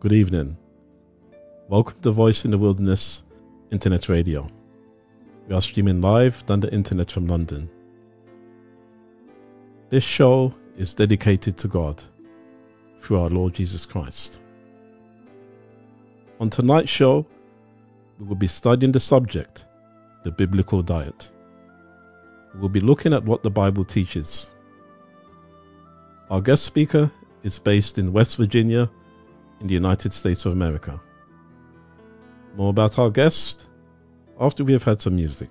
Good evening. Welcome to Voice in the Wilderness Internet Radio. We are streaming live on the internet from London. This show is dedicated to God through our Lord Jesus Christ. On tonight's show, we will be studying the subject, the biblical diet. We will be looking at what the Bible teaches. Our guest speaker is based in West Virginia, in the United States of America. More about our guest after we have had some music.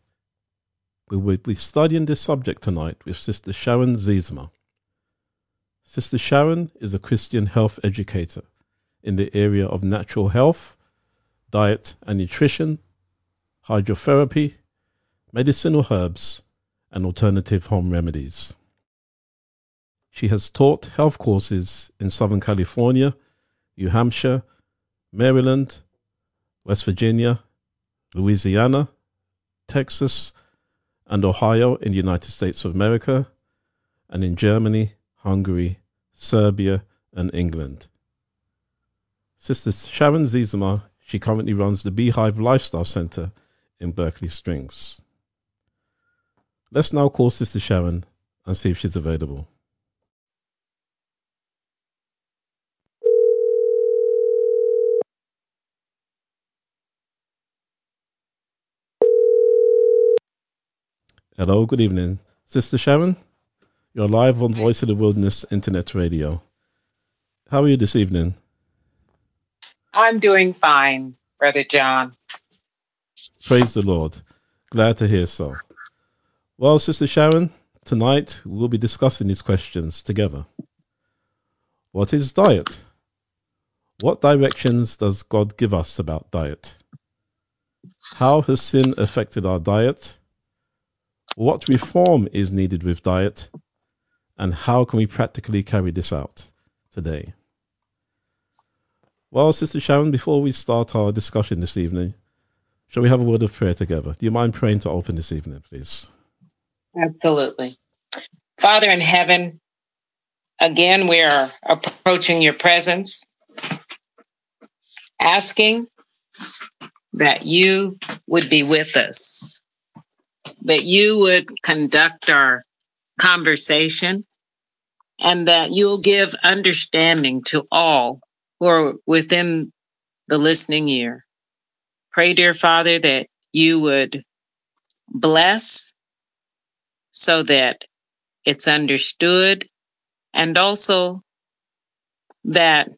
We will be studying this subject tonight with Sister Sharon Zeismer. Sister Sharon is a Christian health educator in the area of natural health, diet and nutrition, hydrotherapy, medicinal herbs, and alternative home remedies. She has taught health courses in Southern California, New Hampshire, Maryland, West Virginia, Louisiana, Texas, and Ohio in the United States of America, and in Germany, Hungary, Serbia, and England. Sister Sharon Zeismer, she currently runs the Beehive Lifestyle Center in Berkeley Springs. Let's now call Sister Sharon and see if she's available. Hello, good evening. Sister Sharon, you're live on Voice of the Wilderness Internet Radio. How are you this evening? I'm doing fine, Brother John. Praise the Lord. Glad to hear so. Well, Sister Sharon, tonight we'll be discussing these questions together. What is diet? What directions does God give us about diet? How has sin affected our diet? What reform is needed with diet? And how can we practically carry this out today? Well, Sister Sharon, before we start our discussion this evening, shall we have a word of prayer together? Do you mind praying to open this evening, please? Absolutely. Father in heaven, again, we are approaching your presence, asking that you would be with us, that you would conduct our conversation, and that you'll give understanding to all who are within the listening ear. Pray, dear Father, that you would bless so that it's understood and also that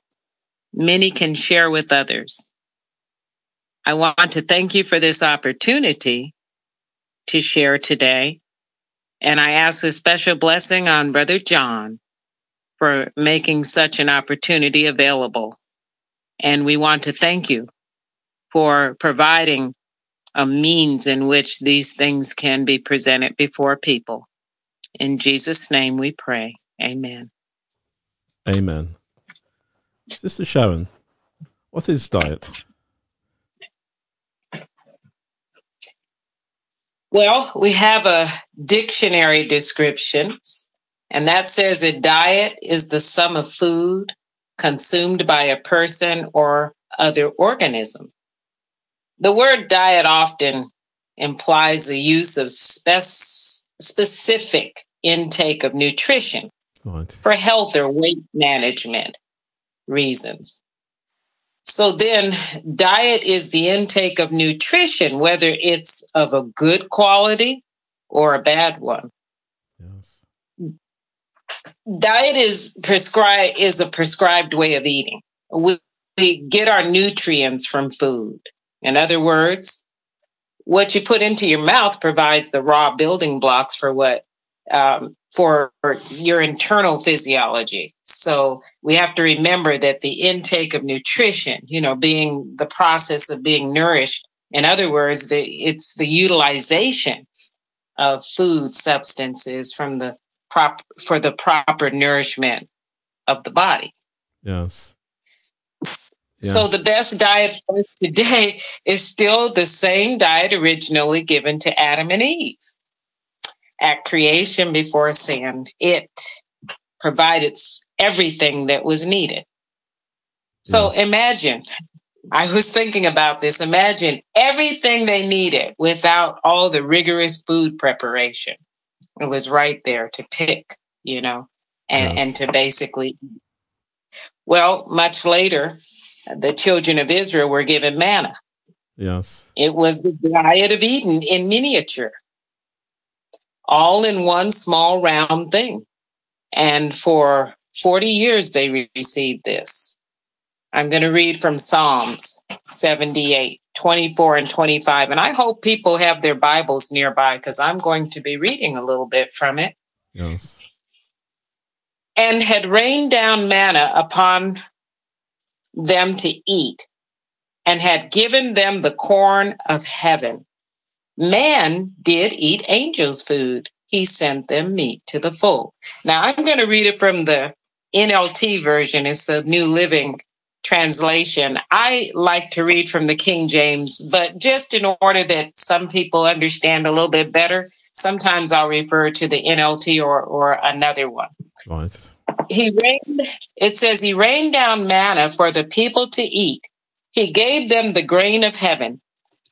many can share with others. I want to thank you for this opportunity to share today. And I ask a special blessing on Brother John for making such an opportunity available. And we want to thank you for providing a means in which these things can be presented before people. In Jesus' name we pray. Amen. Amen. Sister Sharon, what is diet? Well, we have a dictionary description, and that says a diet is the sum of food consumed by a person or other organism. The word diet often implies the use of spec- specific intake of nutrition Right. for health or weight management reasons. So then, diet is the intake of nutrition, whether it's of a good quality or a bad one. Yes. Diet is prescribed is a prescribed way of eating. We, we get our nutrients from food. In other words, what you put into your mouth provides the raw building blocks for what um, for your internal physiology. So we have to remember that the intake of nutrition, you know, being the process of being nourished. In other words, the, it's the utilization of food substances from the prop for the proper nourishment of the body. Yes. So the best diet for us today is still the same diet originally given to Adam and Eve at creation before sin. It provided everything that was needed. So imagine, I was thinking about this. Imagine everything they needed without all the rigorous food preparation. It was right there to pick, you know, and, Yes. and to basically. Well, much later, the children of Israel were given manna. Yes. It was the diet of Eden in miniature, all in one small round thing. And for 40 years, they re- received this. I'm going to read from Psalms 78, 24, and 25. And I hope people have their Bibles nearby because I'm going to be reading a little bit from it. Yes. and had rained down manna upon them to eat, and had given them the corn of heaven. Man did eat angels' food. He sent them meat to the full. Now I'm going to read it from the NLT version. It's the New Living Translation. I like to read from the King James, but just in order that some people understand a little bit better, sometimes I'll refer to the NLT or, or another one Right. he rained it says he rained down manna for the people to eat he gave them the grain of heaven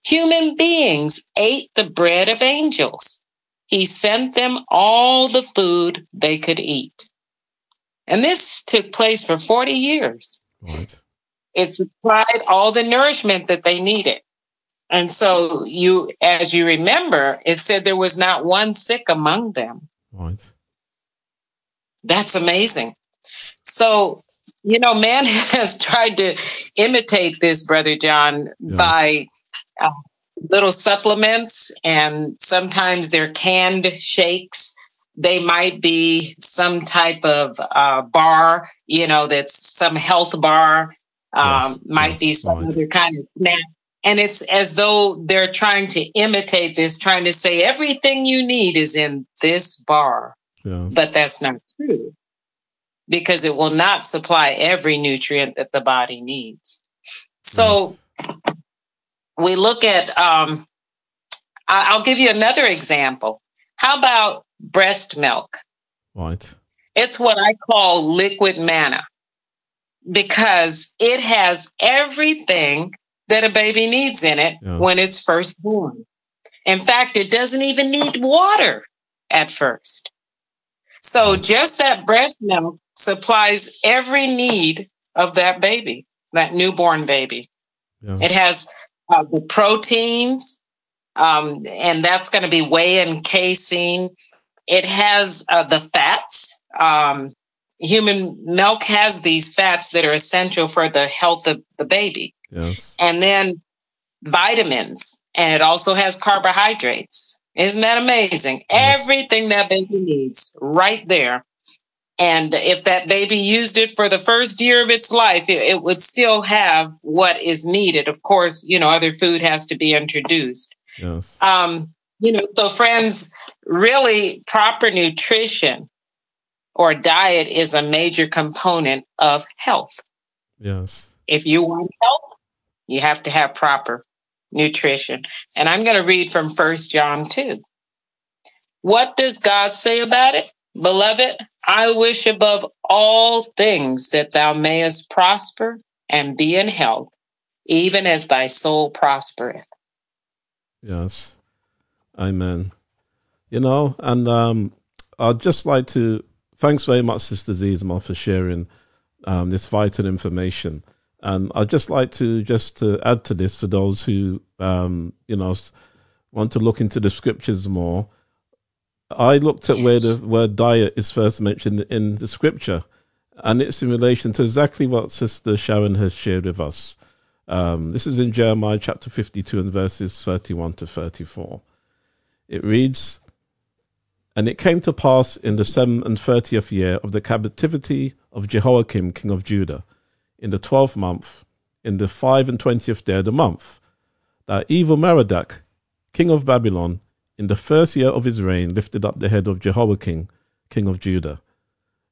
human beings ate the bread of angels he sent them all the food they could eat and this took place for 40 years Right. it supplied all the nourishment that they needed And so you, as you remember, it said there was not one sick among them. Right. That's amazing. So, you know, man has tried to imitate this, Brother John, Yeah. by uh, little supplements, and sometimes they're canned shakes. They might be some type of uh, bar, you know, that's some health bar, um, Yes, might yes, be some right. other kind of snack. And it's as though they're trying to imitate this, trying to say everything you need is in this bar Yes. but that's not true because it will not supply every nutrient that the body needs. So we look at, um, I'll give you another example. How about breast milk? Right. It's what I call liquid manna because it has everything that a baby needs in it Yeah. when it's first born. In fact, it doesn't even need water at first. So just that breast milk supplies every need of that baby, that newborn baby. Yeah. It has uh, the proteins, um, and that's going to be whey and casein. It has uh, the fats. Um, human milk has these fats that are essential for the health of the baby. Yes. And then vitamins, and it also has carbohydrates. Isn't that amazing? Yes. Everything that baby needs right there. And if that baby used it for the first year of its life, it, it would still have what is needed. Of course, you know, other food has to be introduced. Yes. Um, you know, so friends, really proper nutrition or diet is a major component of health. Yes. If you want health, you have to have proper nutrition. And I'm going to read from First John 2. What does God say about it? Beloved, I wish above all things that thou mayest prosper and be in health, even as thy soul prospereth. Yes. Amen. You know, and um, I'd just like to thanks very much, Sister Zeismer, for sharing um, this vital information. And I'd just like to just to add to this for those who um, you know want to look into the scriptures more. I looked at where the word diet is first mentioned in the scripture, and it's in relation to exactly what Sister Sharon has shared with us. Um, this is in Jeremiah chapter 52 and verses 31 to 34. It reads, And it came to pass in the seven and thirtieth year of the captivity of Jehoiakim, king of Judah, in the twelfth month, in the five and twentieth day of the month, that evil Merodach, king of Babylon, in the first year of his reign, lifted up the head of Jehoiakim, king of Judah,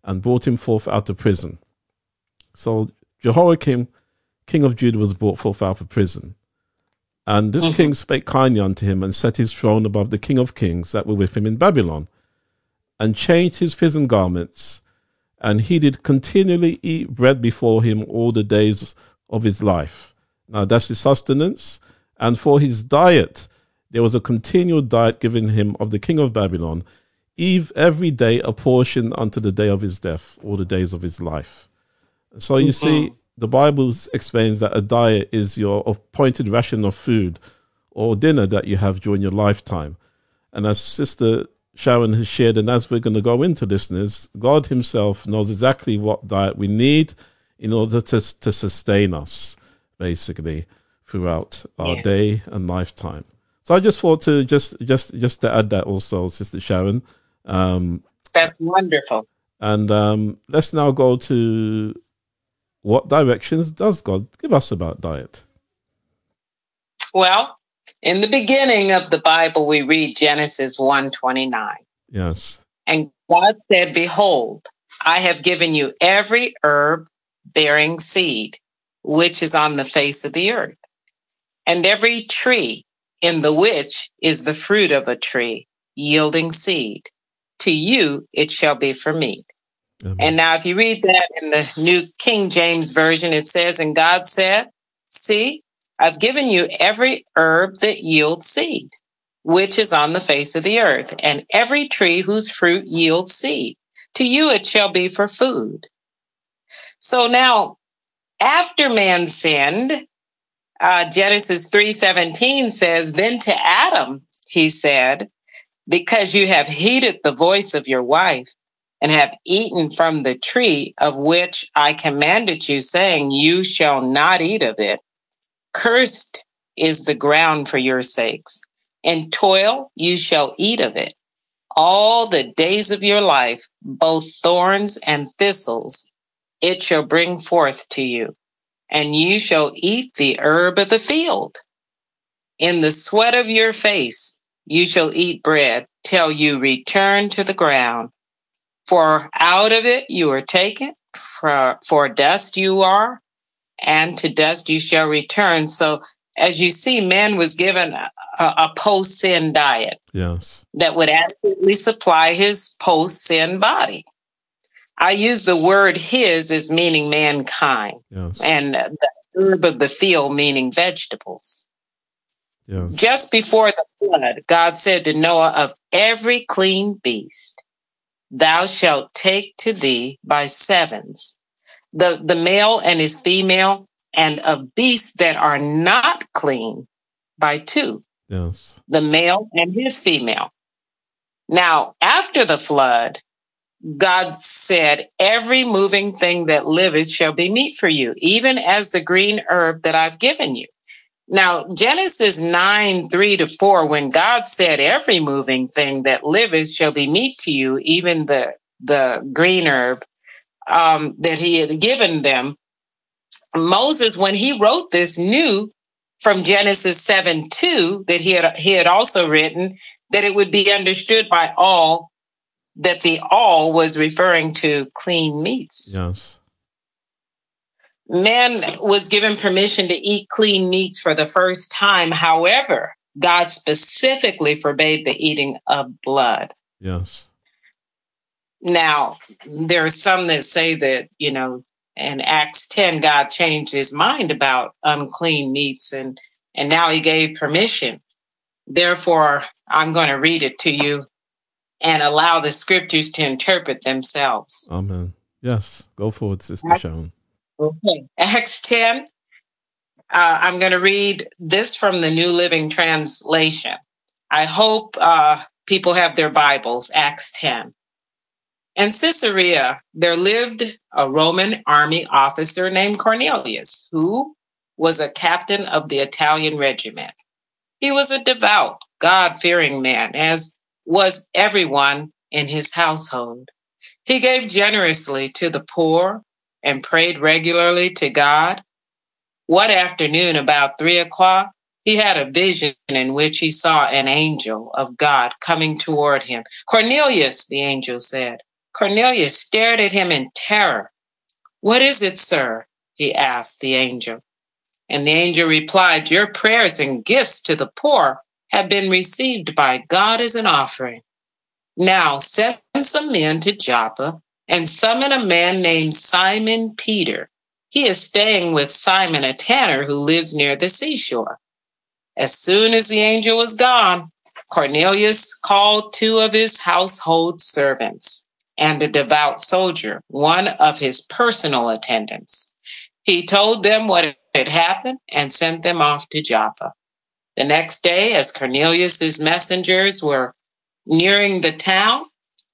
and brought him forth out of prison. So Jehoiakim, king of Judah, was brought forth out of prison. And this mm-hmm. king spake kindly unto him, and set his throne above the king of kings that were with him in Babylon, and changed his prison garments. And he did continually eat bread before him all the days of his life. Now that's his sustenance. And for his diet, there was a continual diet given him of the king of Babylon, eve every day a portion unto the day of his death, or the days of his life. So you mm-hmm. see, the Bible explains that a diet is your appointed ration of food or dinner that you have during your lifetime. And as Sister Sharon has shared, and as we're going to go into listeners, God Himself knows exactly what diet we need in order to, to sustain us, basically, throughout our Yeah. day and lifetime. So I just thought to just just just to add that also, Sister Sharon. Um, That's wonderful. and um, let's now go to what directions does God give us about diet? Well, in the beginning of the Bible, we read Genesis 1:29. Yes. And God said, Behold, I have given you every herb bearing seed, which is on the face of the earth, and every tree in the which is the fruit of a tree yielding seed. To you it shall be for meat. Amen. And now, if you read that in the New King James Version, it says, And God said, See, I've given you every herb that yields seed, which is on the face of the earth, and every tree whose fruit yields seed. To you it shall be for food. So now, after man sinned, Uh, Genesis 3:17 says, "Then to Adam he said, because you have heeded the voice of your wife and have eaten from the tree of which I commanded you, saying, You shall not eat of it. Cursed is the ground for your sakes. In toil you shall eat of it. All the days of your life, both thorns and thistles, it shall bring forth to you, and you shall eat the herb of the field. In the sweat of your face you shall eat bread till you return to the ground. For out of it you are taken, for, for dust you are, and to dust you shall return. So, as you see, man was given a, a post sin diet Yes. that would adequately supply his post sin body. I use the word his as meaning mankind, Yes. and the herb of the field meaning vegetables. Yes. Just before the flood, God said to Noah, Of every clean beast, thou shalt take to thee by sevens, the, the male and his female, and of beasts that are not clean by two, Yes. the male and his female. Now, after the flood, God said, Every moving thing that liveth shall be meat for you, even as the green herb that I've given you. Now, Genesis 9, 3 to 4, when God said, Every moving thing that liveth shall be meat to you, even the, the green herb um, that he had given them, Moses, when he wrote this, knew from Genesis 7 2 that he had, he had also written that it would be understood by all that the all was referring to clean meats Yes. man was given permission to eat clean meats for the first time. However, God specifically forbade the eating of blood. Yes. Now, there are some that say that, you know, in Acts 10, God changed his mind about unclean meats and, and now he gave permission. Therefore, I'm going to read it to you and allow the scriptures to interpret themselves. Amen. Yes. Go forward, Sister Sharon. Okay. Acts 10. Uh, I'm going to read this from the New Living Translation. I hope uh, people have their Bibles, Acts 10. In Caesarea, there lived a Roman army officer named Cornelius, who was a captain of the Italian regiment. He was a devout, God fearing man, as was everyone in his household. He gave generously to the poor and prayed regularly to God. One afternoon, about three o'clock, he had a vision in which he saw an angel of God coming toward him. Cornelius, the angel said. Cornelius stared at him in terror. What is it, sir? he asked the angel. And the angel replied, Your prayers and gifts to the poor have been received by God as an offering. Now send some men to Joppa and summon a man named Simon Peter. He is staying with Simon, a tanner who lives near the seashore. As soon as the angel was gone, Cornelius called two of his household servants and a devout soldier, one of his personal attendants. He told them what had happened and sent them off to Joppa. The next day, as Cornelius's messengers were nearing the town,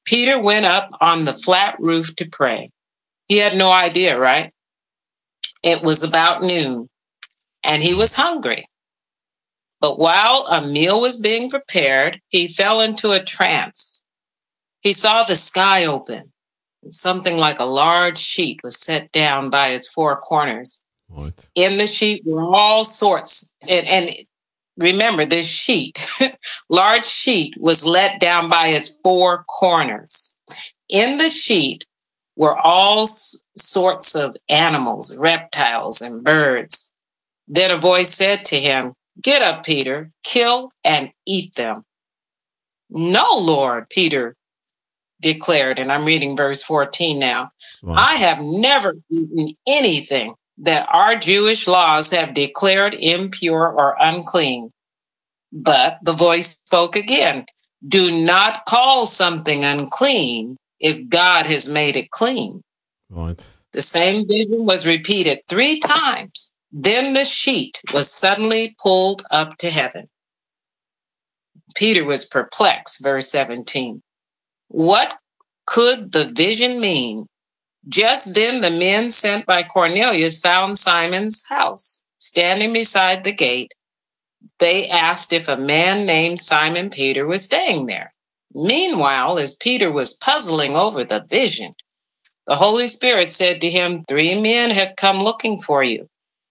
Peter went up on the flat roof to pray. He had no idea, right? It was about noon and he was hungry. But while a meal was being prepared, he fell into a trance. He saw the sky open and something like a large sheet was set down by its four corners. What? In the sheet were all sorts, and, and remember this sheet, large sheet was let down by its four corners. In the sheet were all sorts of animals, reptiles, and birds. Then a voice said to him, Get up, Peter, kill and eat them. No, Lord, Peter declared, and I'm reading verse 14 now. Right. I have never eaten anything that our Jewish laws have declared impure or unclean. But the voice spoke again Do not call something unclean if God has made it clean. right. The same vision was repeated three times. Then the sheet was suddenly pulled up to heaven. Peter was perplexed, verse 17. What could the vision mean? Just then the men sent by Cornelius found Simon's house standing beside the gate. They asked if a man named Simon Peter was staying there. Meanwhile, as Peter was puzzling over the vision, the Holy Spirit said to him, Three men have come looking for you.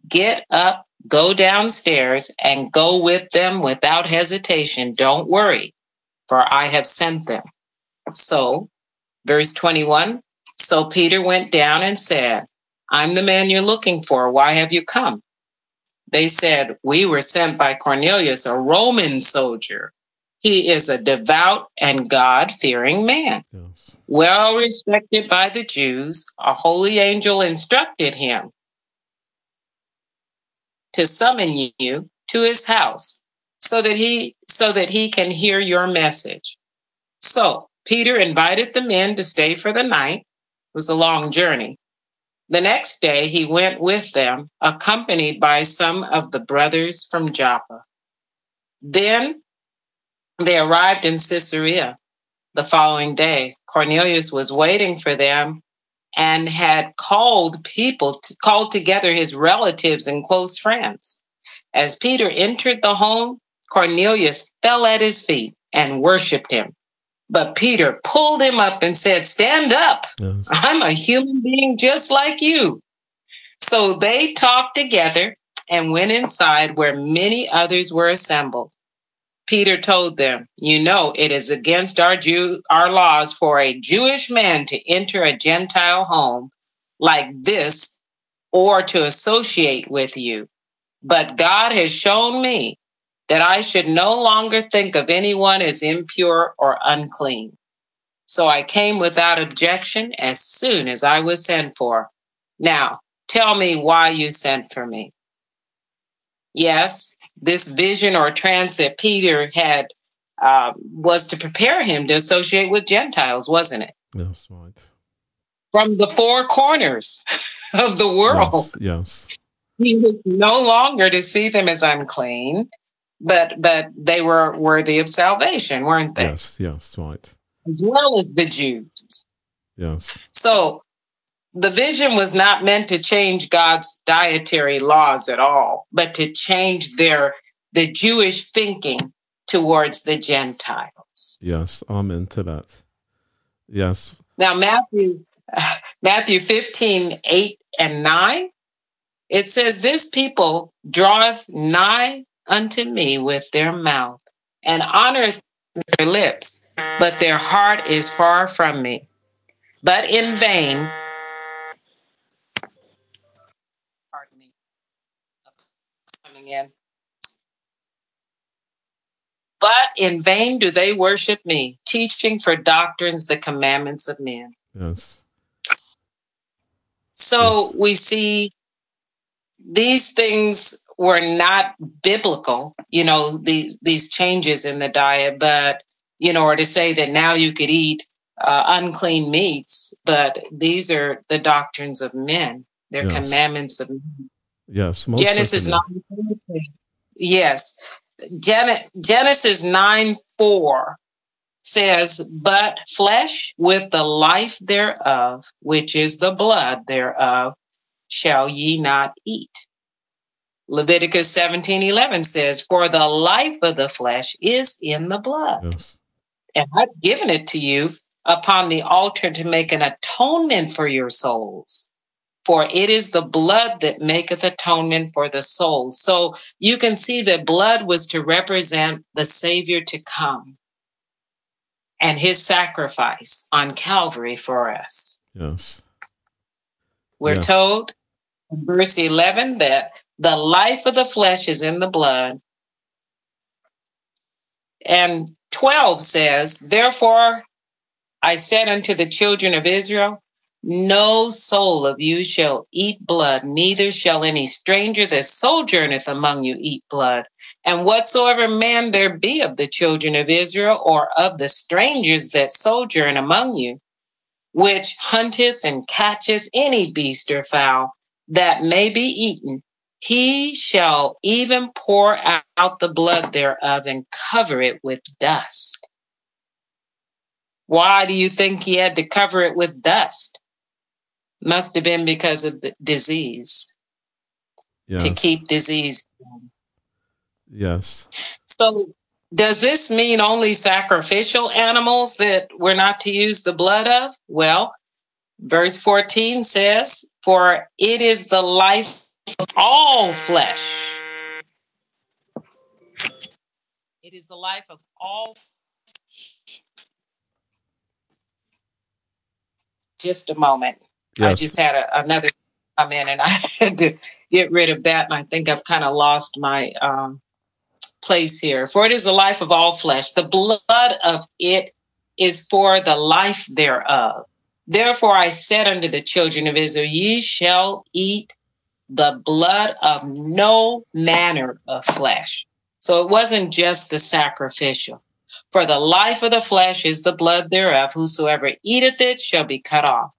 Get up, go downstairs, and go with them without hesitation. Don't worry, for I have sent them. So, verse 21 So Peter went down and said, I'm the man you're looking for. Why have you come? They said, We were sent by Cornelius, a Roman soldier. He is a devout and God fearing man, Yes. well respected by the Jews. A holy angel instructed him to summon you to his house so that he so that he can hear your message. So Peter invited the men to stay for the night. It was a long journey. The next day he went with them, accompanied by some of the brothers from Joppa. Then they arrived in Caesarea the following day. Cornelius was waiting for them and had called people to called together his relatives and close friends. As Peter entered the home, Cornelius fell at his feet and worshiped him. But Peter pulled him up and said, Stand up. Yes. I'm a human being just like you. So they talked together and went inside where many others were assembled. Peter told them, You know, it is against our Jew our laws for a Jewish man to enter a Gentile home like this or to associate with you. But God has shown me that I should no longer think of anyone as impure or unclean. So I came without objection as soon as I was sent for. Now, tell me why you sent for me. Yes, this vision or trance that Peter had uh, was to prepare him to associate with Gentiles, wasn't it? Yes, right. From the four corners of the world. Yes, yes. he was no longer to see them as unclean, but but they were worthy of salvation, weren't they? Yes, yes, right. As well as the Jews. Yes, So the vision was not meant to change God's dietary laws at all, but to change their the Jewish thinking towards the Gentiles. yes. Amen to that. Yes, Now Matthew Matthew 15, 8 and 9, it says, This people draweth nigh unto me with their mouth, and honoreth their lips, but their heart is far from me. But in vain, pardon me, coming in. But in vain do they worship me, teaching for doctrines the commandments of men. yes, So Yes. we see these things were not biblical, you know, these these changes in the diet, but you know, or to say that now you could eat uh, unclean meats, but these are the doctrines of men. They're Yes. commandments of men. yes. Most Genesis certainly. nine. Yes, Gen- Genesis nine four says, "But flesh with the life thereof, which is the blood thereof, shall ye not eat." Leviticus seventeen eleven says, "For the life of the flesh is in the blood." Yes, and I've given it to you upon the altar to make an atonement for your souls. For it is the blood that maketh atonement for the soul. So you can see that blood was to represent the Savior to come and his sacrifice on Calvary for us. yes, We're Yeah. told verse 11 that the life of the flesh is in the blood. And 12 says, Therefore I said unto the children of Israel, No soul of you shall eat blood, neither shall any stranger that sojourneth among you eat blood. And whatsoever man there be of the children of Israel or of the strangers that sojourn among you, which hunteth and catcheth any beast or fowl that may be eaten, he shall even pour out the blood thereof and cover it with dust. Why do you think he had to cover it with dust? Must have been because of the disease, Yes. to keep disease. Yes. So, does this mean only sacrificial animals that we're not to use the blood of? Well, verse 14 says, For it is the life of all flesh. It is the life of all. Just a moment. I just had a, another come in and I had to get rid of that. And I think I've kind of lost my um, place here. For it is the life of all flesh. The blood of it is for the life thereof. Therefore I said unto the children of Israel, Ye shall eat the blood of no manner of flesh. So it wasn't just the sacrificial. For the life of the flesh is the blood thereof. Whosoever eateth it shall be cut off.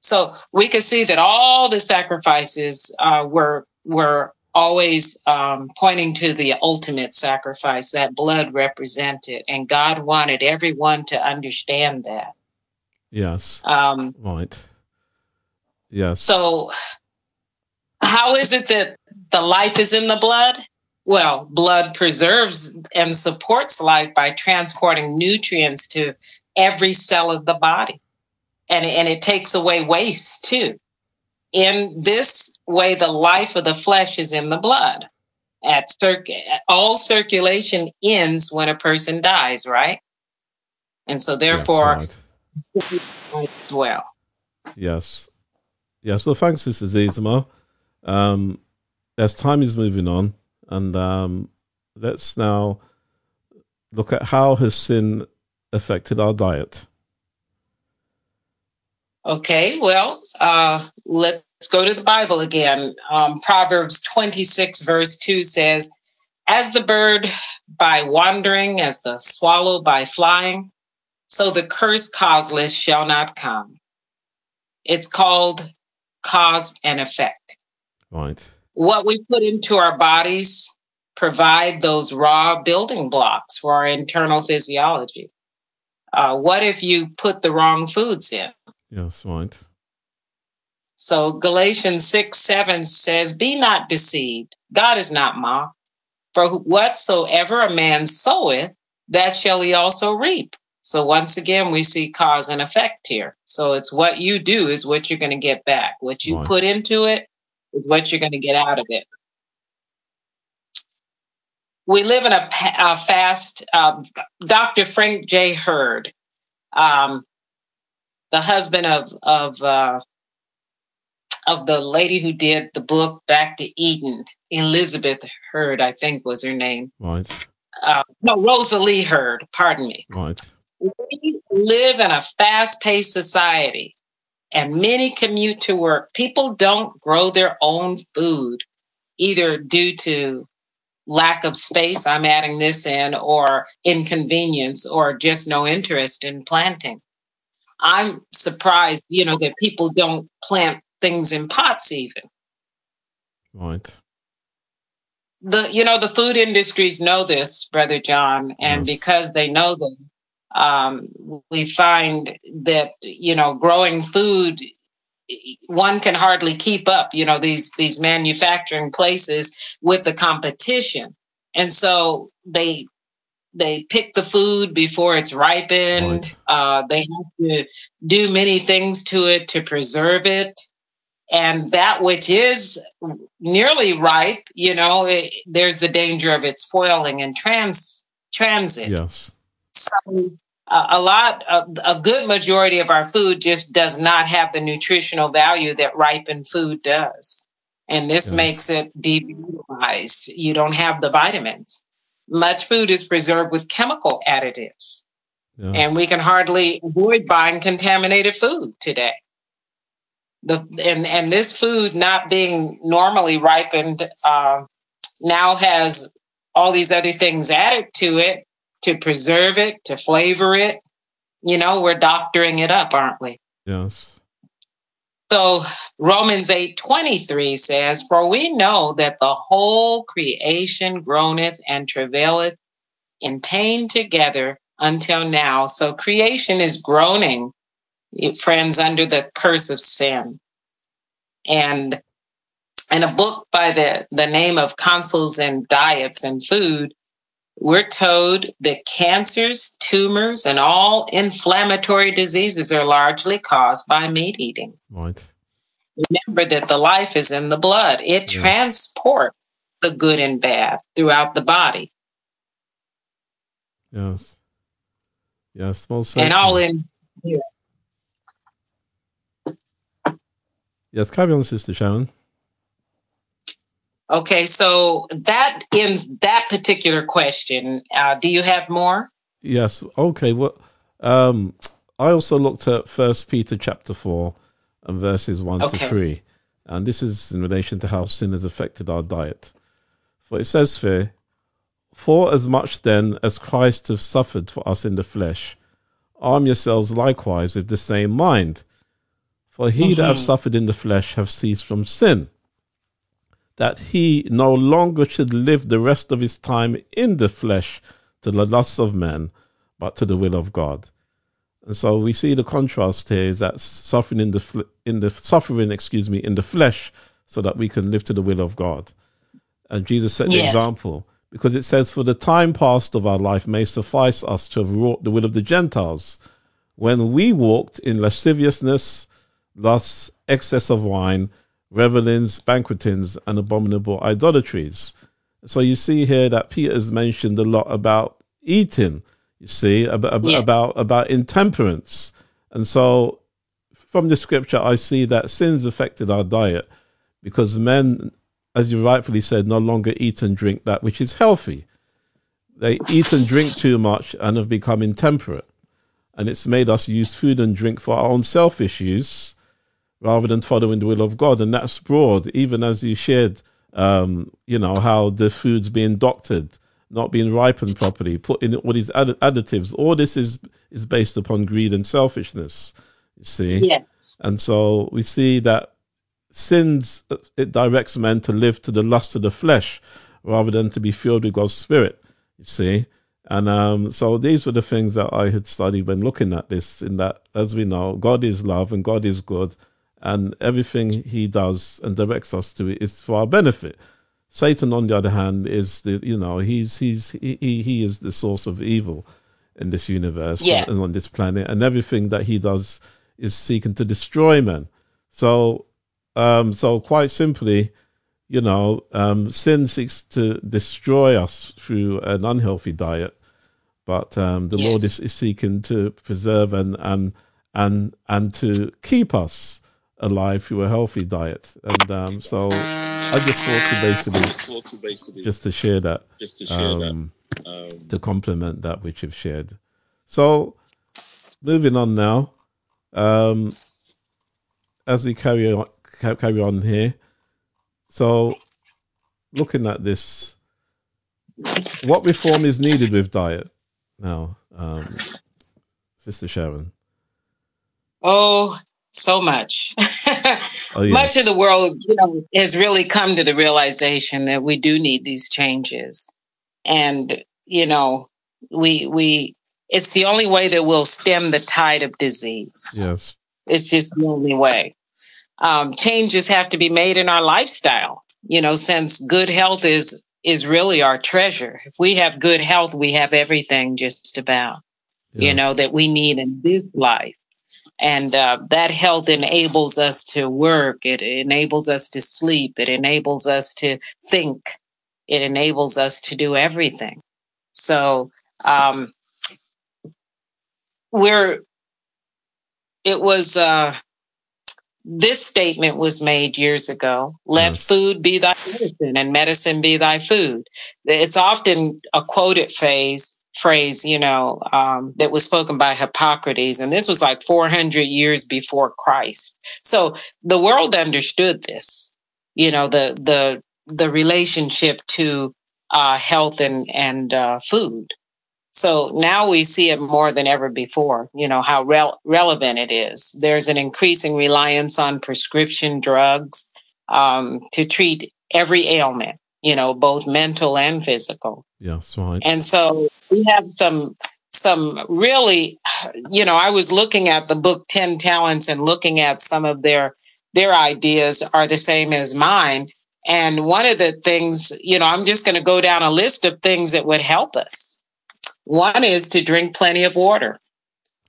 So we can see that all the sacrifices uh, were were always um, pointing to the ultimate sacrifice that blood represented, and God wanted everyone to understand that. Yes. Um, Right. Yes. so, how is it that the life is in the blood? Well, blood preserves and supports life by transporting nutrients to every cell of the body. And, and it takes away waste too. In this way, the life of the flesh is in the blood. At circ- all circulation ends when a person dies, right? And so, Yes, therefore, right. As well. Yes. Yes. Well, thanks, Sister Zeismer. Um, as time is moving on, and um, let's now look at how has sin affected our diet. Okay, well, uh, let's go to the Bible again. Um, Proverbs 26, verse 2 says, As the bird by wandering, as the swallow by flying, so the curse causeless shall not come. It's called cause and effect. Right. What we put into our bodies provide those raw building blocks for our internal physiology. Uh, what if you put the wrong foods in? Yes. Right. So Galatians 6 7 says, Be not deceived. God is not mocked. For whatsoever a man soweth, that shall he also reap. So once again, we see cause and effect here. So it's what you do is what you're going to get back. What you Right. put into it is what you're going to get out of it. We live in a, a fast. Uh, Dr. Frank J. Hurd, um, the husband of of uh, of the lady who did the book Back to Eden, Elizabeth Hurd, I think was her name. Right. Uh, no, Rosalie Hurd. Pardon me. Right. We live in a fast-paced society, and many commute to work. People don't grow their own food, either due to lack of space. I'm adding this in, or inconvenience, or just no interest in planting. I'm surprised, you know, that people don't plant things in pots even. Right. The you know the food industries know this, brother John, and Yes. because they know them, um, we find that you know growing food, one can hardly keep up. You know these these manufacturing places with the competition, and so they they pick the food before it's ripened. Right. Uh, they have to do many things to it to preserve it. And that which is nearly ripe, you know, it, there's the danger of it spoiling in trans transit. Yes. So a lot, a, good majority of our food just does not have the nutritional value that ripened food does, and this makes it devitalized. You don't have the vitamins. Much food is preserved with chemical additives, Yes. and we can hardly avoid buying contaminated food today. The and and this food not being normally ripened uh, now has all these other things added to it to preserve it, to flavor it. You know, we're doctoring it up, aren't we? yes. So Romans 8:23 says, For we know that the whole creation groaneth and travaileth in pain together until now. So creation is groaning, friends, under the curse of sin. And in a book by the, the name of Counsels and Diets and Food, we're told that cancers, tumors, and all inflammatory diseases are largely caused by meat eating. Right. Remember that the life is in the blood. It Yes. transports the good and bad throughout the body. Yes. Yes. Most And all in Yes. Carry on, Sister Sharon. Okay, so that ends that particular question. Uh, do you have more? Yes. Okay. Well, um, I also looked at First Peter chapter four and verses one to three, and this is in relation to how sin has affected our diet. For it says here, "For as much then as Christ hath suffered for us in the flesh, arm yourselves likewise with the same mind. For he that hath suffered in the flesh hath ceased from sin." That he no longer should live the rest of his time in the flesh to the lusts of men, but to the will of God. And so we see the contrast here is that suffering in the fl- in the suffering, excuse me, in the flesh, so that we can live to the will of God. And Jesus set the Yes. example because it says, "For the time past of our life may suffice us to have wrought the will of the Gentiles, when we walked in lasciviousness, lusts, excess of wine." Revelings, banquetings, and abominable idolatries. So you see here that Peter's mentioned a lot about eating. You see about Yeah. about about intemperance, and so from the scripture I see that sins affected our diet because men, as you rightfully said, no longer eat and drink that which is healthy. They eat and drink too much and have become intemperate, and it's made us use food and drink for our own selfish use rather than following the will of God. And that's broad, even as you shared, um, you know, how the food's being doctored, not being ripened properly, put in all these add- additives. All this is, is based upon greed and selfishness, you see. Yes. And so we see that sins, it directs men to live to the lust of the flesh rather than to be filled with God's spirit, you see. And um, so these were the things that I had studied when looking at this, in that, as we know, God is love and God is good, and everything he does and directs us to is for our benefit. Satan, on the other hand, is the you know he's he's he he is the source of evil in this universe Yeah. and on this planet, and everything that he does is seeking to destroy men. So, um, so quite simply, you know, um, sin seeks to destroy us through an unhealthy diet, but um, the Lord is, is seeking to preserve and and and and to keep us alive through a healthy diet. And um, so, I just thought to basically just to share that, just to share that. um, Um, to complement that which you've shared. So, moving on now, um, as we carry on, carry on here. So, looking at this, what reform is needed with diet now, um, Sister Sharon? Oh, so much. Oh, yes. Much of the world, you know, has really come to the realization that we do need these changes. And, you know, we we it's the only way that we'll stem the tide of disease. Yes. It's just the only way. Um, changes have to be made in our lifestyle, you know, since good health is is really our treasure. If we have good health, we have everything just about you know, that we need in this life. And uh, that health enables us to work. It enables us to sleep. It enables us to think. It enables us to do everything. So um, we're, it was, uh, this statement was made years ago. Let Yes. food be thy medicine and medicine be thy food. It's often a quoted phrase, phrase, you know, um, that was spoken by Hippocrates, and this was like 400 years before Christ. So the world understood this, you know, the the the relationship to uh, health and and uh, food. So now we see it more than ever before, you know, how rel- relevant it is. There's an increasing reliance on prescription drugs um, to treat every ailment, you know, both mental and physical. Yes, right. And so we have some some really you know, I was looking at the book 10 Talents and looking at some of their their ideas are the same as mine. And one of the things, you know, I'm just going to go down a list of things that would help us. One is to drink plenty of water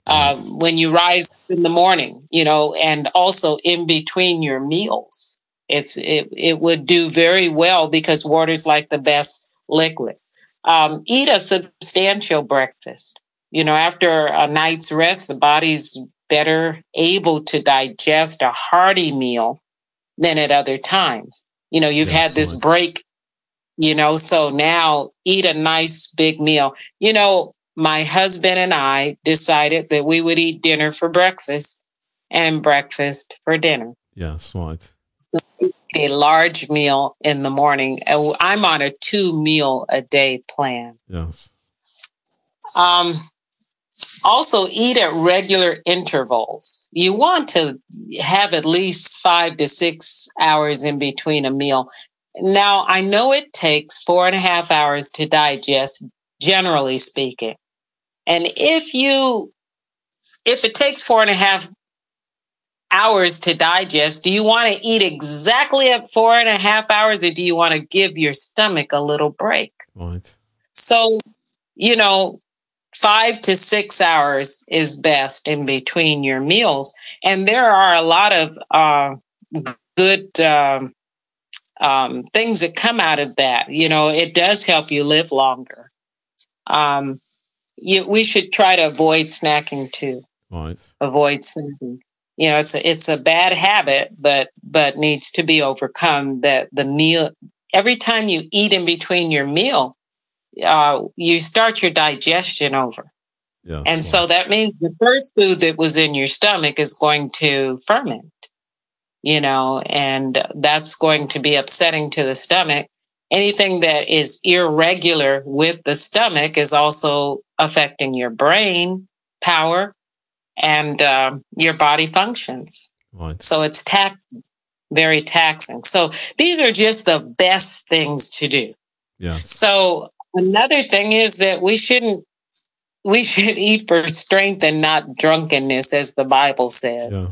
uh, when you rise in the morning, you know, and also in between your meals. It's it it would do very well because water's like the best liquid. Um, eat a substantial breakfast. You know, after a night's rest, the body's better able to digest a hearty meal than at other times. You know, you've had this break, you know, so now eat a nice big meal. You know, my husband and I decided that we would eat dinner for breakfast and breakfast for dinner. Yes, right. A large meal in the morning. I'm on a two meal a day plan. Yes. Um, also, eat at regular intervals. You want to have at least five to six hours in between a meal. Now, I know it takes four and a half hours to digest, generally speaking. And if you, if it takes four and a half hours to digest, do you want to eat exactly at four and a half hours or do you want to give your stomach a little break? Right. So, you know, five to six hours is best in between your meals. And there are a lot of uh, good um, um, things that come out of that. You know, it does help you live longer. Um, you, we should try to avoid snacking too. Right. Avoid snacking. You know, it's a it's a bad habit, but but needs to be overcome. That the meal every time you eat in between your meal, uh, you start your digestion over. Yes. And so that means the first food that was in your stomach is going to ferment, you know, and that's going to be upsetting to the stomach. Anything that is irregular with the stomach is also affecting your brain power and um, your body functions. Right. So it's taxing, very taxing. So these are just the best things to do. Yeah. So another thing is that we shouldn't we should eat for strength and not drunkenness, as the Bible says.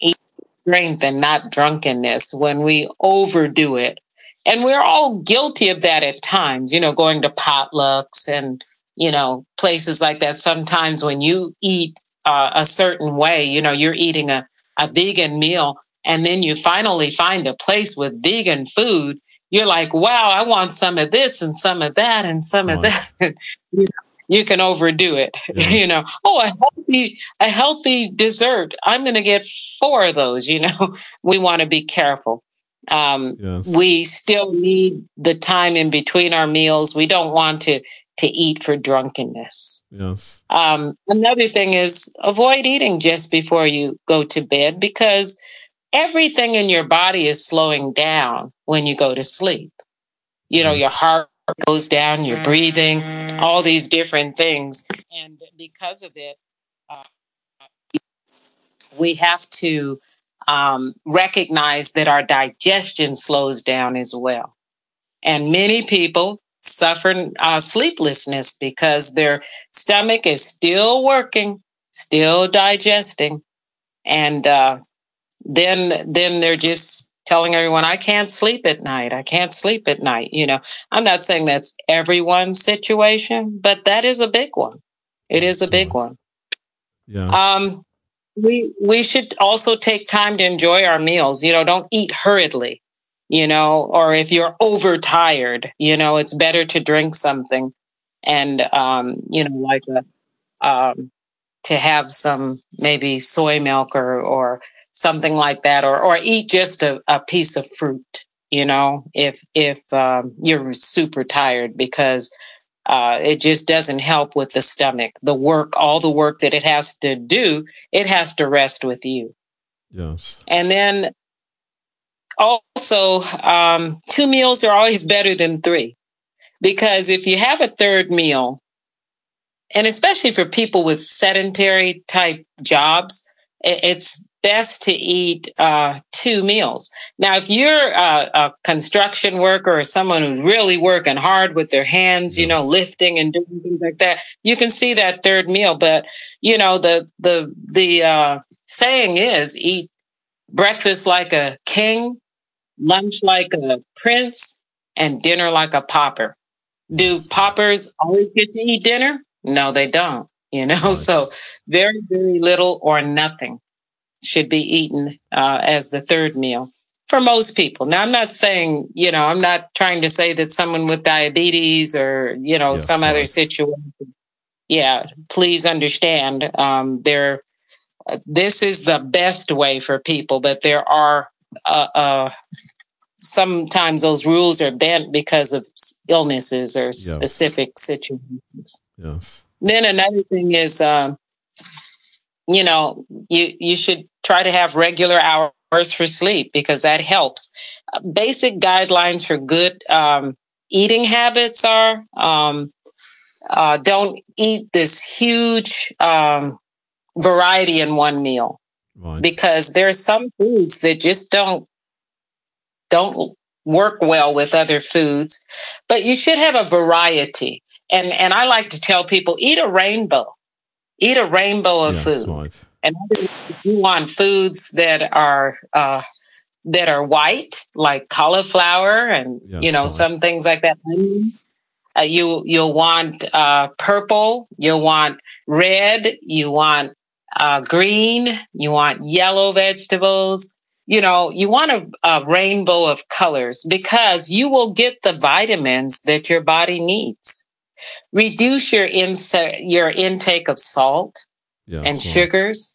Yes. Strength and not drunkenness when we overdo it. And we're all guilty of that at times, you know, going to potlucks and, you know, places like that. Sometimes when you eat uh, a certain way, you know, you're eating a, a vegan meal and then you finally find a place with vegan food you're like, wow, I want some of this and some of that and some of that. you, know, you can overdo it. Yes. You know, oh, a healthy, a healthy dessert. I'm going to get four of those. You know, we want to be careful. Um, Yes. we still need the time in between our meals. We don't want to to eat for drunkenness. Yes. Um, another thing is avoid eating just before you go to bed because everything in your body is slowing down when you go to sleep. You know, Yes. your heart goes down, your breathing, all these different things. And because of it, uh, we have to um, recognize that our digestion slows down as well. And many people suffer uh, sleeplessness because their stomach is still working, still digesting, and uh, then then they're just telling everyone, "I can't sleep at night. I can't sleep at night." You know, I'm not saying that's everyone's situation, but that is a big one. It is a big one. Yeah. Um, we we should also take time to enjoy our meals. You know, don't eat hurriedly. You know, or if you're overtired, you know, it's better to drink something, and um, you know, like a, um, to have some maybe soy milk or or something like that, or or eat just a, a piece of fruit. You know, if if um, you're super tired because uh, it just doesn't help with the stomach. The work, all the work that it has to do, it has to rest with you. yes. And then also, um, two meals are always better than three because if you have a third meal, and especially for people with sedentary type jobs, it's best to eat uh, two meals. Now, if you're a, a construction worker or someone who's really working hard with their hands, you know, lifting and doing things like that, you can see that third meal. But you know, the the the uh, saying is, eat breakfast like a king, lunch like a prince, and dinner like a pauper. Do paupers always get to eat dinner? No, they don't. You know, so very, very little or nothing should be eaten uh, as the third meal for most people. Now, I'm not saying, you know, I'm not trying to say that someone with diabetes or, you know, Yes, some other situation. Yeah, please understand. Um, there, uh, this is the best way for people, but there are uh, uh, sometimes those rules are bent because of illnesses or specific situations. Yes. Then another thing is, um, you know, you you should try to have regular hours for sleep because that helps. Uh, basic guidelines for good um, eating habits are um, uh, don't eat this huge um, variety in one meal Right. because there's some foods that just don't don't work well with other foods but you should have a variety and and i like to tell people eat a rainbow eat a rainbow of yes, food right. and you want foods that are uh that are white like cauliflower and Yes, you know right. some things like that uh, you you'll want uh purple you'll want red you want uh, green, you want yellow vegetables. You know, you want a, a rainbow of colors because you will get the vitamins that your body needs. Reduce your inse- your intake of salt Yes, and right. sugars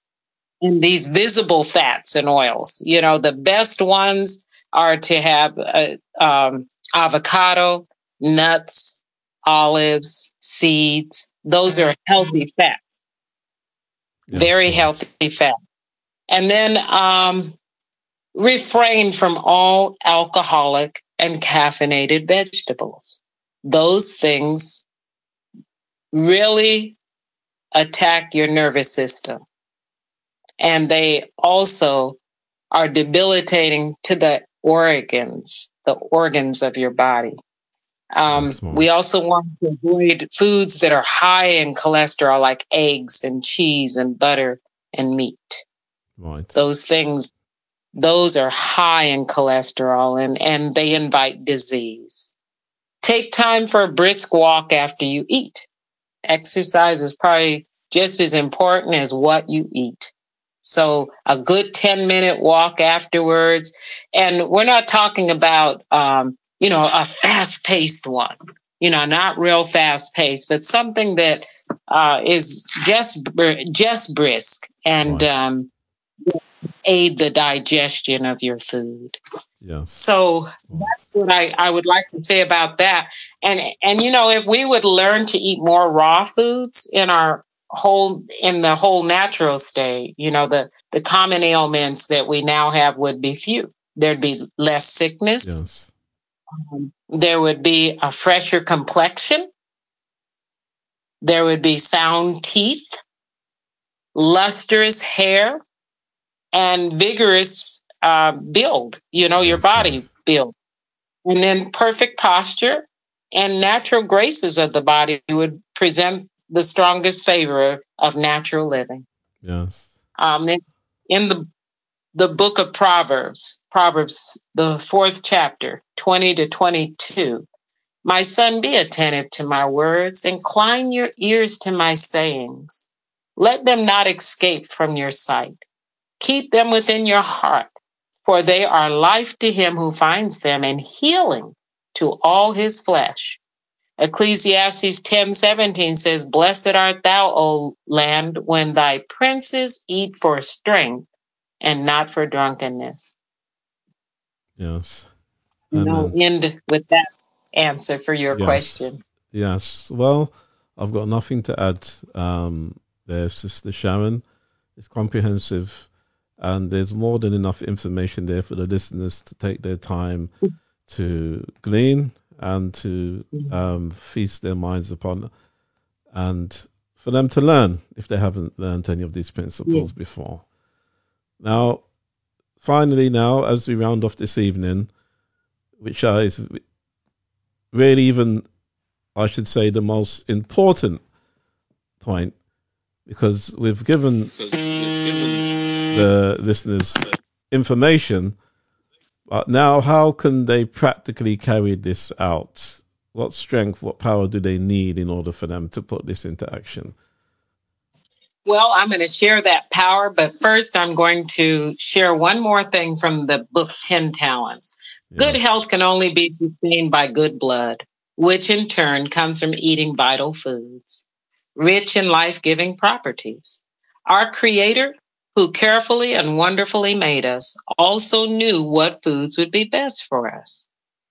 and these visible fats and oils. You know, the best ones are to have uh, um, avocado, nuts, olives, seeds. Those are healthy fats Very healthy fat. And then um, refrain from all alcoholic and caffeinated vegetables. Those things really attack your nervous system. And they also are debilitating to the organs, the organs of your body. Um, we also want to avoid foods that are high in cholesterol, like eggs and cheese and butter and meat. Right. Those things, those are high in cholesterol and, and they invite disease. Take time for a brisk walk after you eat. Exercise is probably just as important as what you eat. So a good 10 minute walk afterwards. And we're not talking about, um, you know, a fast paced one, you know, not real fast paced, but something that uh, is just, br- just brisk and um, aid the digestion of your food. Yes. So Right. what I, I would like to say about that. And and you know, if we would learn to eat more raw foods in our whole in the whole natural state, you know, the the common ailments that we now have would be few. There'd be less sickness. Yes. There would be a fresher complexion. There would be sound teeth, lustrous hair, and vigorous uh, build, you know, your body build. And then perfect posture and natural graces of the body would present the strongest favor of natural living. Yes. Um, in, in the the book of Proverbs, Proverbs, the fourth chapter, 20 to 22. My son, be attentive to my words, incline your ears to my sayings. Let them not escape from your sight. Keep them within your heart, for they are life to him who finds them and healing to all his flesh. Ecclesiastes 10:17 says, Blessed art thou, O land, when thy princes eat for strength and not for drunkenness. Yes. And I'll Amen. end with that answer for your Yes. question. Yes. Well, I've got nothing to add um, there, Sister Sharon. It's comprehensive, and there's more than enough information there for the listeners to take their time to glean and to um, feast their minds upon. And for them to learn if they haven't learned any of these principles before. Now, finally, now as we round off this evening, which is really even, I should say, the most important point, because we've given the listeners information, but now how can they practically carry this out? What strength, what power do they need in order for them to put this into action? Well, I'm going to share that power, but first I'm going to share one more thing from the book 10 Talents. Good health can only be sustained by good blood, which in turn comes from eating vital foods, rich in life giving properties. Our Creator, who carefully and wonderfully made us, also knew what foods would be best for us.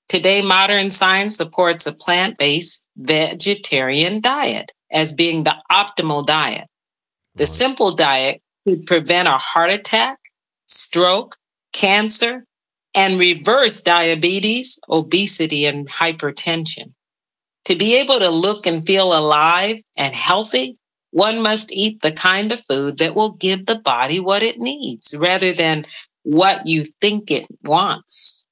Today, modern science supports a plant based vegetarian diet as being the optimal diet. The simple diet could prevent a heart attack, stroke, cancer, and reverse diabetes, obesity, and hypertension. To be able to look and feel alive and healthy, one must eat the kind of food that will give the body what it needs rather than what you think it wants.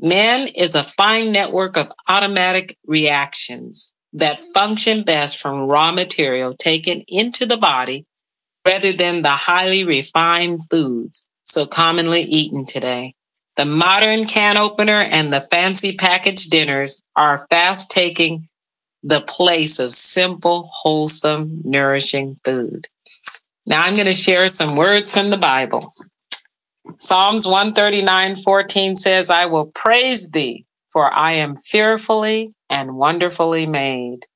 Man is a fine network of automatic reactions that function best from raw material taken into the body rather than the highly refined foods so commonly eaten today. The modern can opener and the fancy packaged dinners are fast taking the place of simple, wholesome, nourishing food. Now I'm going to share some words from the Bible. Psalms 139 14 says, I will praise thee, for I am fearfully and wonderfully made.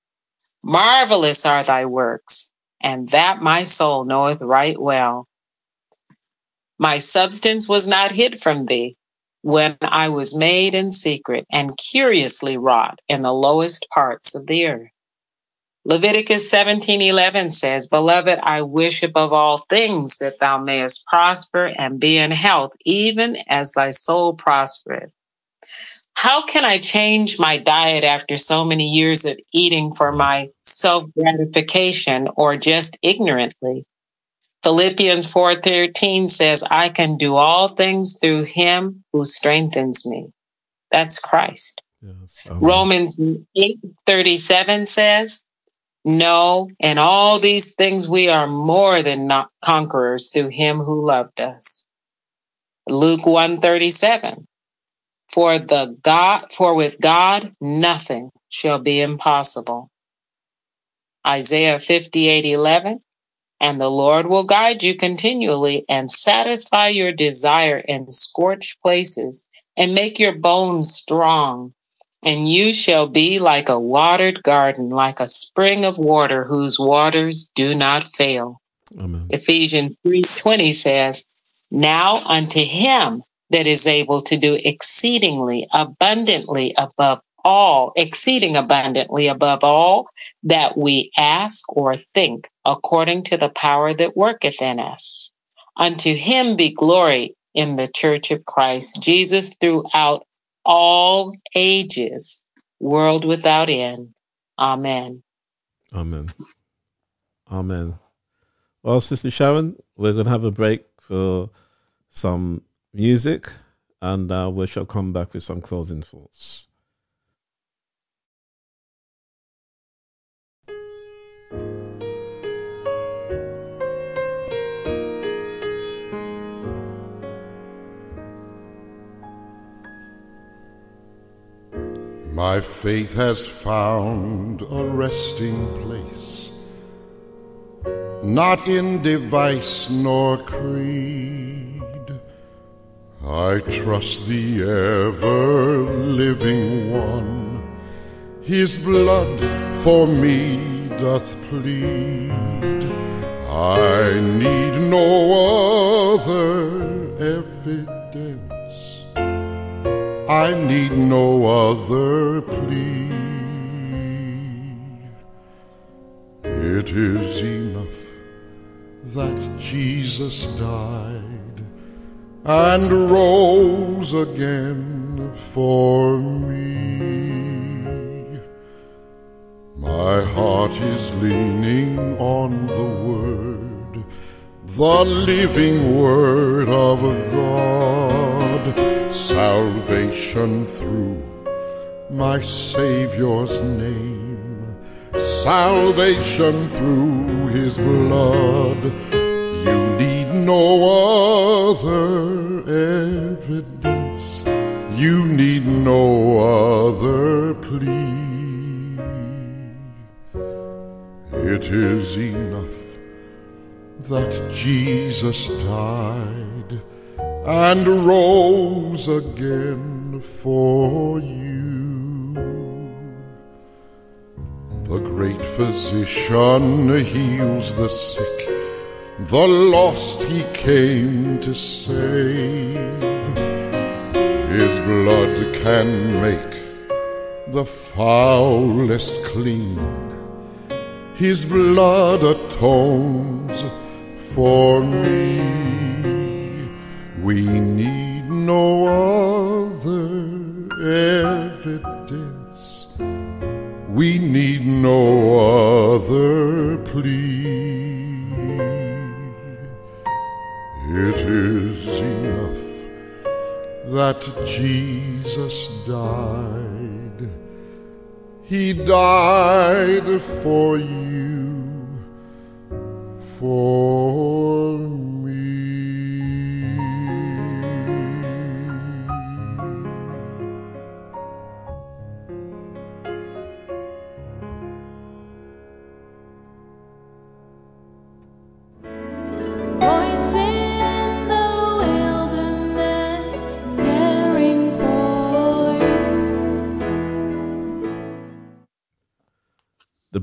Marvelous are thy works, and that my soul knoweth right well. My substance was not hid from thee when I was made in secret and curiously wrought in the lowest parts of the earth. Leviticus 17:11 says, "Beloved, I wish above all things that thou mayest prosper and be in health, even as thy soul prospereth." How can I change my diet after so many years of eating for my self-gratification or just ignorantly? Philippians 4:13 says, "I can do all things through him who strengthens me." That's Christ. Yes. Romans 8:37 says, "No, in all these things we are more than conquerors through him who loved us." Luke 1:37, "For the God for with God nothing shall be impossible." Isaiah 58:11, "And the Lord will guide you continually and satisfy your desire in scorched places and make your bones strong." and you shall be like a watered garden, like a spring of water whose waters do not fail. Amen. Ephesians 3:20 says, "Now unto him that is able to do exceedingly abundantly above all, exceeding abundantly above all that we ask or think, according to the power that worketh in us. Unto him be glory in the church of Christ Jesus throughout all ages, world without end. Amen. Amen. Amen. Well, Sister Sharon, we're going to have a break for some music and uh, we shall come back with some closing thoughts. My faith has found a resting place, not in device nor creed. I trust the ever living one, his blood for me doth plead. I need no other evidence. I need no other plea. It is enough that Jesus died and rose again for me. My heart is leaning on the Word, the living Word of God, salvation through my Savior's name, salvation through His blood. You need no other evidence, you need no other plea. It is enough that Jesus died and rose again for you. The great physician heals the sick, the lost he came to save. His blood can make the foulest clean. His blood atones for me. We need no other evidence. We need no other plea. It is enough that Jesus died. He died for you, for me.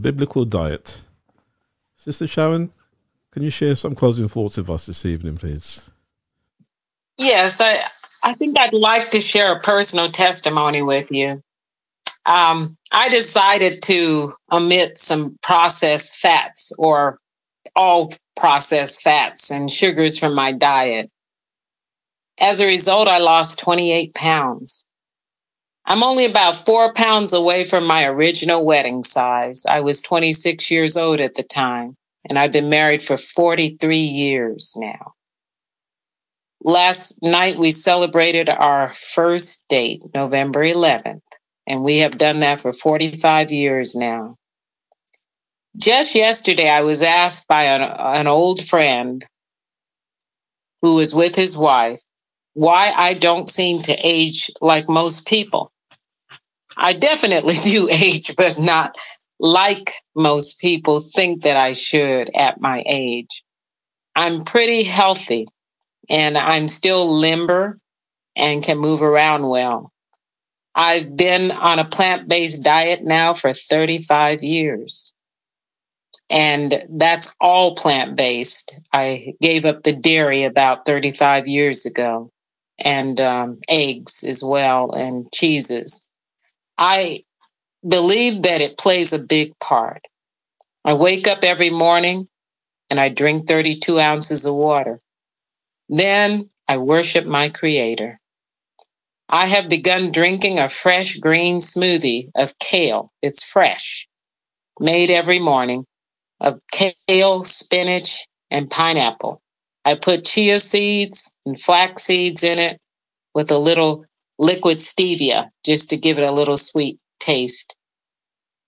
Biblical diet. Sister Sharon, can you share some closing thoughts with us this evening, please? Yes, I, I think I'd like to share a personal testimony with you. Um, I decided to omit some processed fats or all processed fats and sugars from my diet. As a result, I lost 28 pounds. I'm only about four pounds away from my original wedding size. I was 26 years old at the time, and I've been married for 43 years now. Last night, we celebrated our first date, November 11th, and we have done that for 45 years now. Just yesterday, I was asked by an, an old friend who was with his wife why I don't seem to age like most people. I definitely do age, but not like most people think that I should at my age. I'm pretty healthy and I'm still limber and can move around well. I've been on a plant based diet now for 35 years. And that's all plant based. I gave up the dairy about 35 years ago, and um, eggs as well, and cheeses. I believe that it plays a big part. I wake up every morning and I drink 32 ounces of water. Then I worship my Creator. I have begun drinking a fresh green smoothie of kale. It's fresh, made every morning of kale, spinach, and pineapple. I put chia seeds and flax seeds in it with a little liquid stevia just to give it a little sweet taste.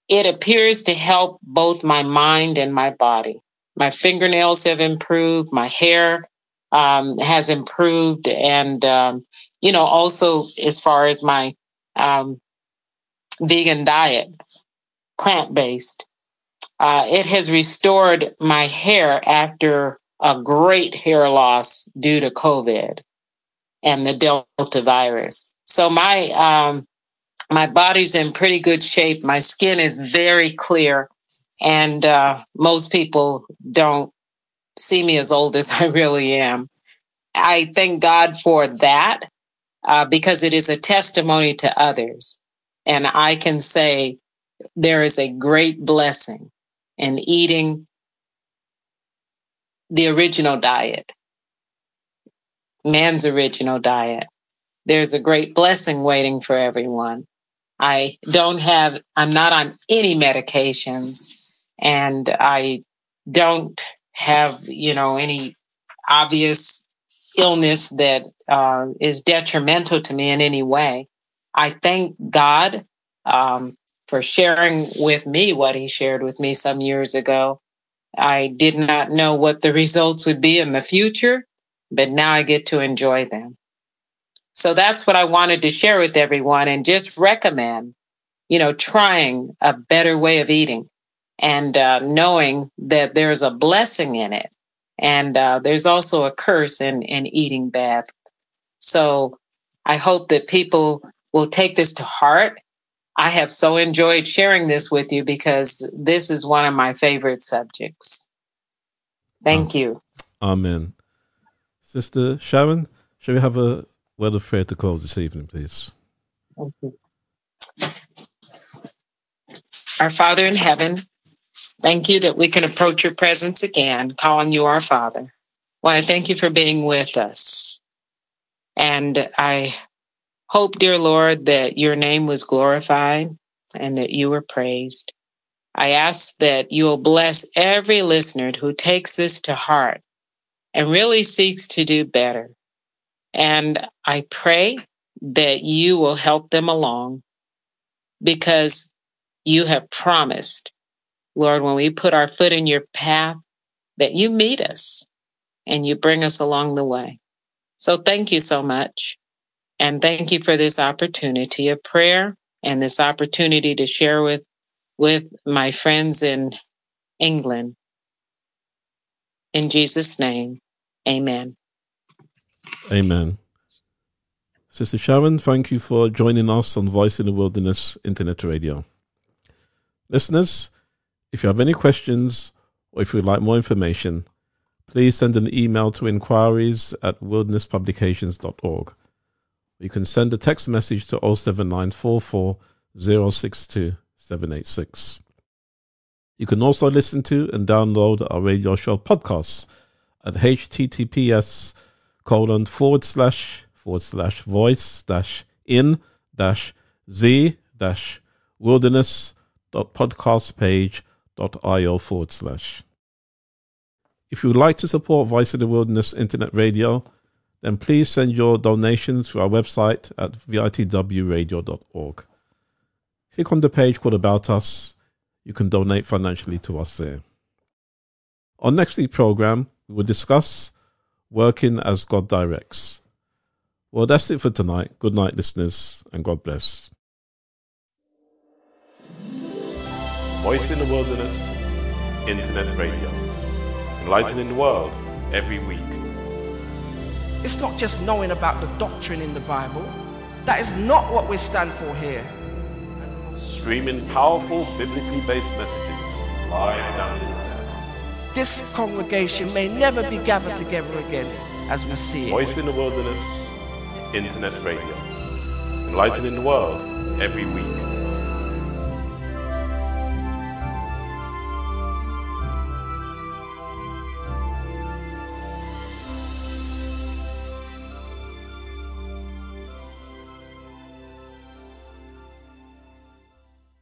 It appears to help both my mind and my body. My fingernails have improved, my hair um, has improved, and um, you know, also as far as my um, vegan diet, plant based, uh, it has restored my hair after a great hair loss due to COVID and the Delta virus. So my um, my body's in pretty good shape. My skin is very clear, and uh, most people don't see me as old as I really am. I thank God for that uh, because it is a testimony to others, and I can say there is a great blessing in eating the original diet, man's original diet. There's a great blessing waiting for everyone. I don't have, I'm not on any medications and I don't have, you know, any obvious illness that uh, is detrimental to me in any way. I thank God um, for sharing with me what He shared with me some years ago. I did not know what the results would be in the future, but now I get to enjoy them. So that's what I wanted to share with everyone and just recommend, you know, trying a better way of eating and uh, knowing that there's a blessing in it. And uh, there's also a curse in, in eating bad. So I hope that people will take this to heart. I have so enjoyed sharing this with you because this is one of my favorite subjects. Thank you. Amen. Sister Sharon, shall we have a word of prayer to close this evening, please? Our Father in heaven, thank you that we can approach your presence again, calling you our Father. Well, I thank you for being with us. And I hope, dear Lord, that your name was glorified and that you were praised. I ask that you will bless every listener who takes this to heart and really seeks to do better. And I pray that you will help them along because you have promised, Lord, when we put our foot in your path, that you meet us and you bring us along the way. So thank you so much. And thank you for this opportunity of prayer and this opportunity to share with, with my friends in England. In Jesus' name, amen. Amen. Sister Sharon, thank you for joining us on Voice in the Wilderness Internet Radio. Listeners, if you have any questions or if you'd like more information, please send an email to inquiries at wildernesspublications.org. You can send a text message to 07944 062 786. You can also listen to and download our radio show podcasts at https colon forward slash forward slash voice dash in dash z dash wilderness dot podcast page dot io forward slash. If you would like to support Voice of the Wilderness Internet Radio, then please send your donations to our website at vitwradio.org. Click on the page called About Us. You can donate financially to us there. On next week's program, we will discuss working as God directs. Well, that's it for tonight. Good night, listeners, and God bless. Voice in the Wilderness, Internet Radio. Enlightening the world every week. It's not just knowing about the doctrine in the Bible. That is not what we stand for here. Streaming powerful biblically based messages live down the internet. This congregation may never be gathered together again as we see it. Voice in the Wilderness, Internet Radio. Enlightening the world every week.